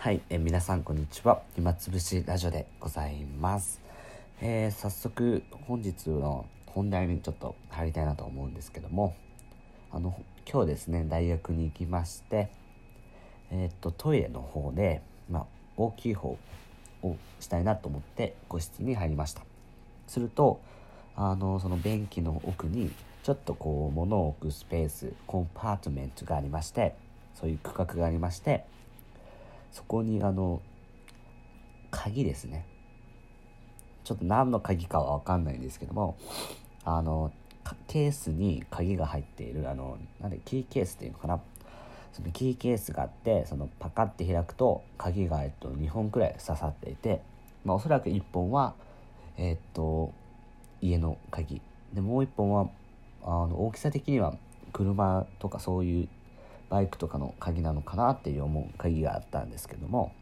はい、え皆さんこんにちは。暇つぶしラジオでございます、えー早速本日の本題にちょっと入りたいなと思うんですけどもあの今日ですね大学に行きましてえーっとトイレの方で、まあ、大きい方をしたいなと思って個室に入りました。するとあのその便器の奥にちょっとこう物を置くスペースコンパートメントがありましてそういう区画がありましてそこにあの鍵ですね。ちょっと何の鍵かは分かんないんですけどもあのケースに鍵が入っているあのなんでキーケースっていうのかな。そのキーケースがあってそのパカッて開くと鍵が、えっと、2本くらい刺さっていて、まあ、おそらく1本はえっと家の鍵。でもう1本はあの大きさ的には車とかそういうバイクとかの鍵なのかなっていう思う鍵があったんですけども。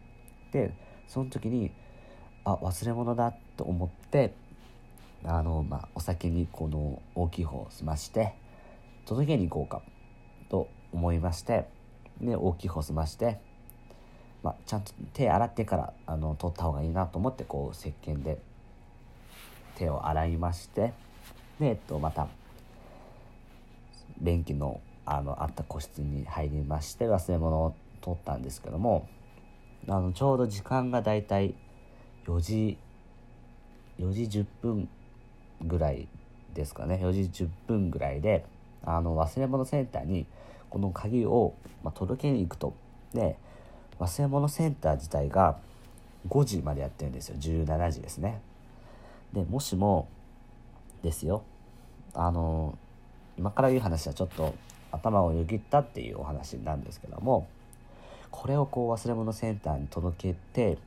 でその時にあ忘れ物だと思ってあの、まあ、お酒にこの大きい方を済まして届けに行こうかと思いましてで大きい方を済まして、まあ、ちゃんと手洗ってからあの取った方がいいなと思ってこう石鹸で手を洗いましてで、えっと、また便器のあのあった個室に入りまして忘れ物を取ったんですけどもあのちょうど時間がだいたい4時4時10分ぐらいですかね。4時10分ぐらいであの忘れ物センターにこの鍵を、まあ、届けに行くと。で忘れ物センター自体が5時までやってるんですよ。17時ですね。でもしもですよ。あの今から言う話はちょっと頭をよぎったっていうお話なんですけどもこれをこう忘れ物センターに届けて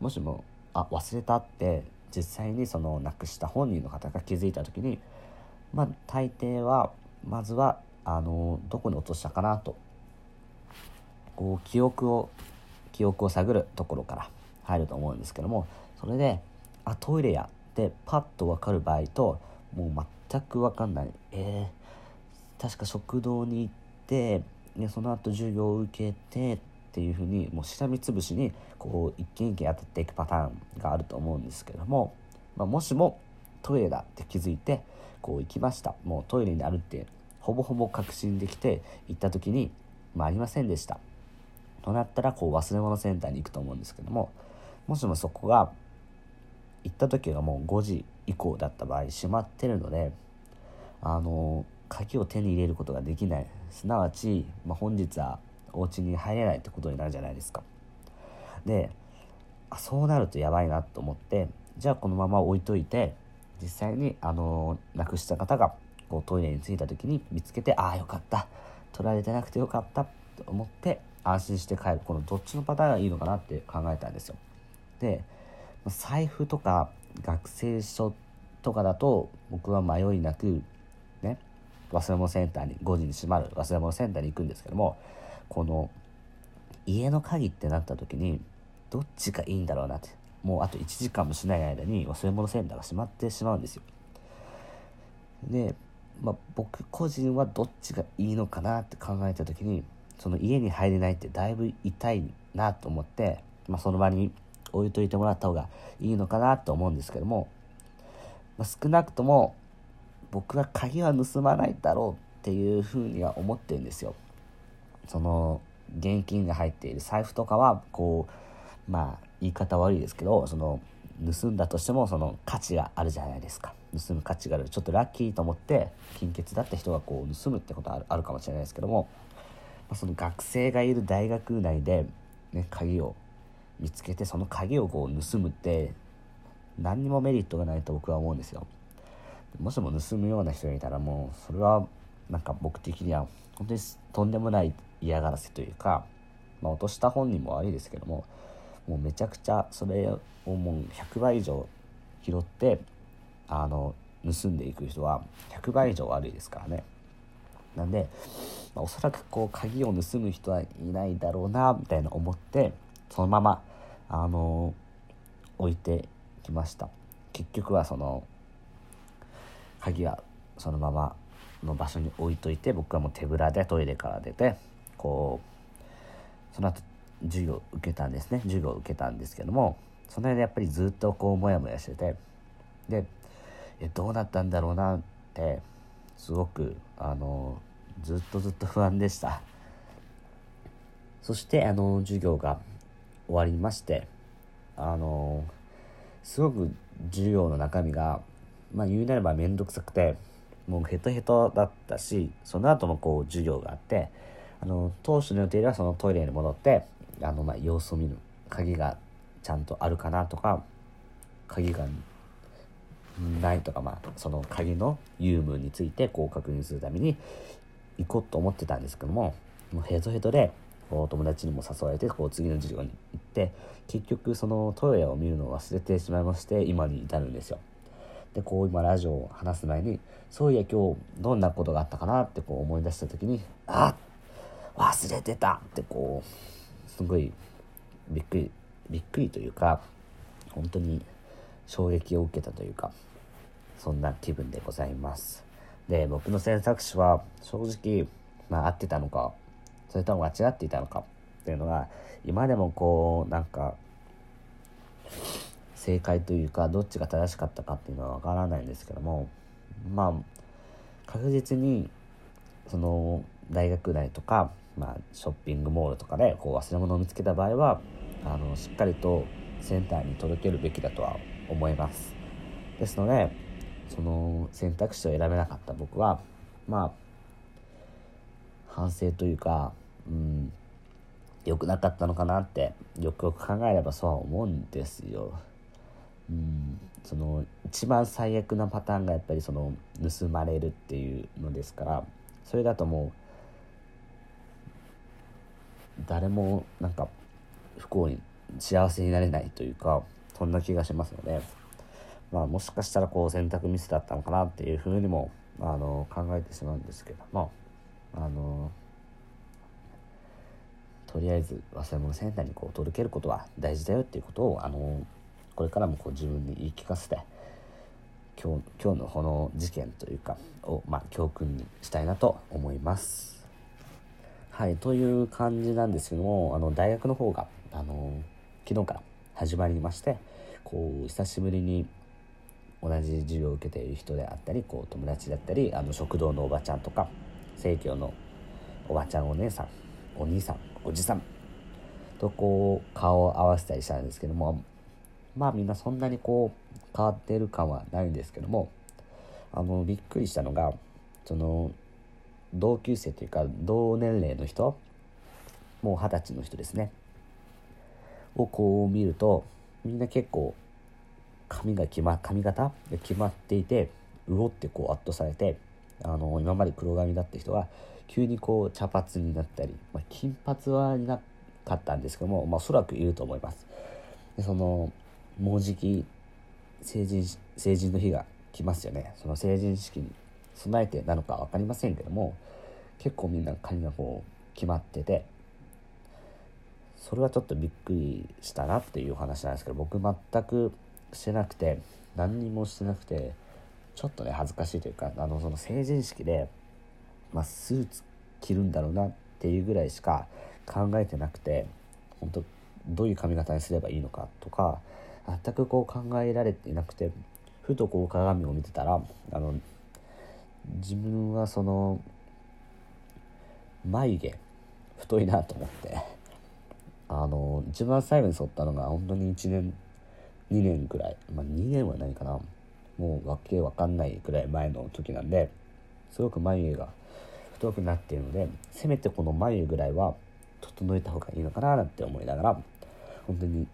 もしもあ忘れたって実際にそのなくした本人の方が気づいた時にまあ大抵はまずはあのどこに落としたかなとこう記憶を記憶を探るところから入ると思うんですけどもそれであトイレやってパッと分かる場合ともう全く分かんない。えー、確か食堂に行ってでその後授業を受けてっていう風にもうしらみつぶしにこう一軒一軒当たっていくパターンがあると思うんですけども、まあ、もしもトイレだって気づいてこう行きました。もうトイレにあるってほぼほぼ確信できて行った時に、まあ、ありませんでした。となったらこう忘れ物センターに行くと思うんですけどももしもそこが行った時がもう5時以降だった場合閉まってるのであの鍵を手に入れることができない。すなわち、まあ、本日はお家に入れないってことになるじゃないですか。であそうなるとやばいなと思ってじゃあこのまま置いといて実際にあの亡くした方がこうトイレに着いた時に見つけてああよかった。取られてなくてよかったと思って安心して帰る。このどっちのパターンがいいのかなって考えたんですよ。で財布とか学生証とかだと僕は迷いなく忘れ物センターに5時に閉まる忘れ物センターに行くんですけどもこの家の鍵ってなった時にどっちがいいんだろうなってもうあと1時間もしない間に忘れ物センターが閉まってしまうんですよ。で、まあ、僕個人はどっちがいいのかなって考えた時にその家に入れないってだいぶ痛いなと思って、まあ、その場に置いといてもらった方がいいのかなと思うんですけども、まあ、少なくとも僕は鍵は盗まないだろうっていうふうには思ってるんですよ。その現金が入っている財布とかはこうまあ言い方悪いですけどその盗んだとしてもその価値があるじゃないですか。盗む価値があるちょっとラッキーと思って金欠だった人がこう盗むってことはあるかもしれないですけども、ま、その学生がいる大学内で、ね、鍵を見つけてその鍵をこう盗むって何にもメリットがないと僕は思うんですよ。もしも盗むような人がいたらもうそれはなんか僕的には本当にとんでもない嫌がらせというか、まあ、落とした本人も悪いですけどももうめちゃくちゃそれをもう100倍以上拾ってあの盗んでいく人は100倍以上悪いですからね。なんで、まあ、おそらくこう鍵を盗む人はいないだろうなみたいな思ってそのままあの置いてきました。結局はその鍵はそのままの場所に置いといて僕はもう手ぶらでトイレから出てこうその後授業受けたんですね。授業を受けたんですけどもその間やっぱりずっとこうモヤモヤしててでえどうなったんだろうなってすごくあのずっとずっと不安でした。そしてあの授業が終わりましてあのすごく授業の中身がまあ言うなれば面倒くさくてもうヘトヘトだったしその後もこう授業があってあの当初の予定ではそのトイレに戻ってあのまあ様子を見る鍵がちゃんとあるかなとか鍵がないとかまあその鍵の有無についてこう確認するために行こうと思ってたんですけどももうヘトヘトでこう友達にも誘われてこう次の授業に行って結局そのトイレを見るのを忘れてしまいまして今に至るんですよ。でこう今ラジオを話す前にそういや今日どんなことがあったかなってこう思い出した時にあ忘れてたってこうすごいびっくりびっくりというか本当に衝撃を受けたというかそんな気分でございます。で僕の選択肢は正直まあ合ってたのかそれとも間違っていたのかっていうのが今でもこうなんか正解というかどっちが正しかったかっていうのはわからないんですけどもまあ確実にその大学内とか、まあ、ショッピングモールとかでこう忘れ物を見つけた場合はあのしっかりとセンターに届けるべきだとは思いますですのでその選択肢を選べなかった僕はまあ反省というかうん良くなかったのかなってよくよく考えればそうは思うんですよ。うん。その一番最悪なパターンがやっぱりその盗まれるっていうのですからそれだともう誰もなんか不幸に幸せになれないというかそんな気がしますので、まあ、もしかしたらこう選択ミスだったのかなっていうふうにもあの考えてしまうんですけどもあのとりあえず忘れ物センターにこう届けることは大事だよっていうことをあのこれからもこう自分に言い聞かせて今日今日のこの事件というかを、まあ、教訓にしたいなと思います。はいという感じなんですけどもあの大学の方があの昨日から始まりましてこう久しぶりに同じ授業を受けている人であったりこう友達だったりあの食堂のおばちゃんとか生協のおばちゃんお姉さんお兄さんおじさんとこう顔を合わせたりしたんですけどもまあみんなそんなにこう変わってる感はないんですけどもあのびっくりしたのがその同級生というか同年齢の人もう二十歳の人ですねをこう見るとみんな結構髪が決ま髪型が決まっていてうおってこう圧倒されてあの今まで黒髪だった人は急にこう茶髪になったり、まあ、金髪はなかったんですけども、まあ、おそらくいると思います。でそのもうじき成人成人の日が来ますよね。その成人式に備えてなのか分かりませんけども結構みんな髪がこう決まっててそれはちょっとびっくりしたなっていうお話なんですけど僕全くしてなくて何にもしてなくてちょっとね恥ずかしいというかあのその成人式で、まあ、スーツ着るんだろうなっていうぐらいしか考えてなくて本当どういう髪型にすればいいのかとか全くこう考えられていなくてふとこう鏡を見てたらあの自分はその眉毛太いなと思ってあの一番最後に剃ったのが本当に1年2年くらいまあ2年はないかな。もうわけわかんないくらい前の時なんですごく眉毛が太くなっているのでせめてこの眉ぐらいは整えた方がいいのかななんて思いながら本当に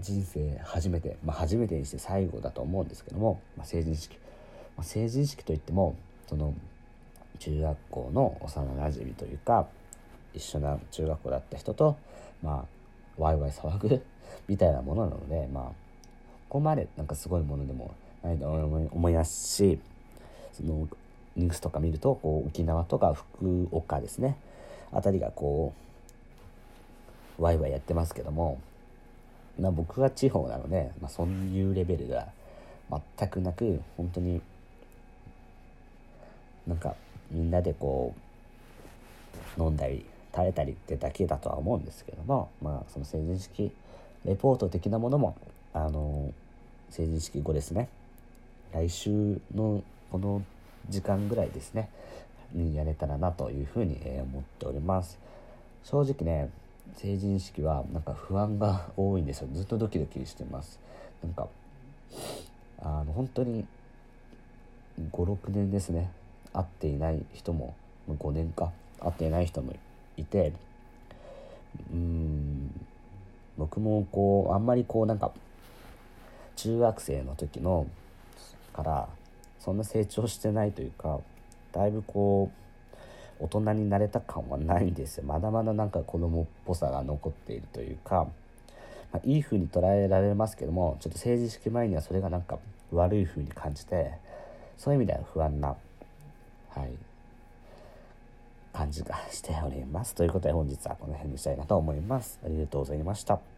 人生初めて、まあ、初めてにして最後だと思うんですけども、まあ、成人式、まあ、成人式といってもその中学校の幼なじみというか一緒な中学校だった人とまあワイワイ騒ぐ みたいなものなのでまあここまでなんかすごいものでもないと思いますしそのニュースとか見るとこう沖縄とか福岡ですね。あたりがこうワイワイやってますけどもまあ、僕は地方なので、まあ、そういうレベルが全くなく本当になんかみんなでこう飲んだり耐えたりってだけだとは思うんですけどもまあその成人式レポート的なものもあの成人式後ですね。来週のこの時間ぐらいですねにやれたらなというふうに思っております。正直ね成人式はなんか不安が多いんですよ。ずっとドキドキしてます。なんかあの本当に56年ですね。会っていない人も5年か。会っていない人もいてうん僕もこうあんまりこうなんか中学生の時のからそんな成長してないというかだいぶこう大人になれた感はないんですよ。まだまだなんか子供っぽさが残っているというか、まあ、いい風に捉えられますけどもちょっと成人式前にはそれがなんか悪い風に感じてそういう意味では不安なはい感じがしております。ということで本日はこの辺にしたいなと思います。ありがとうございました。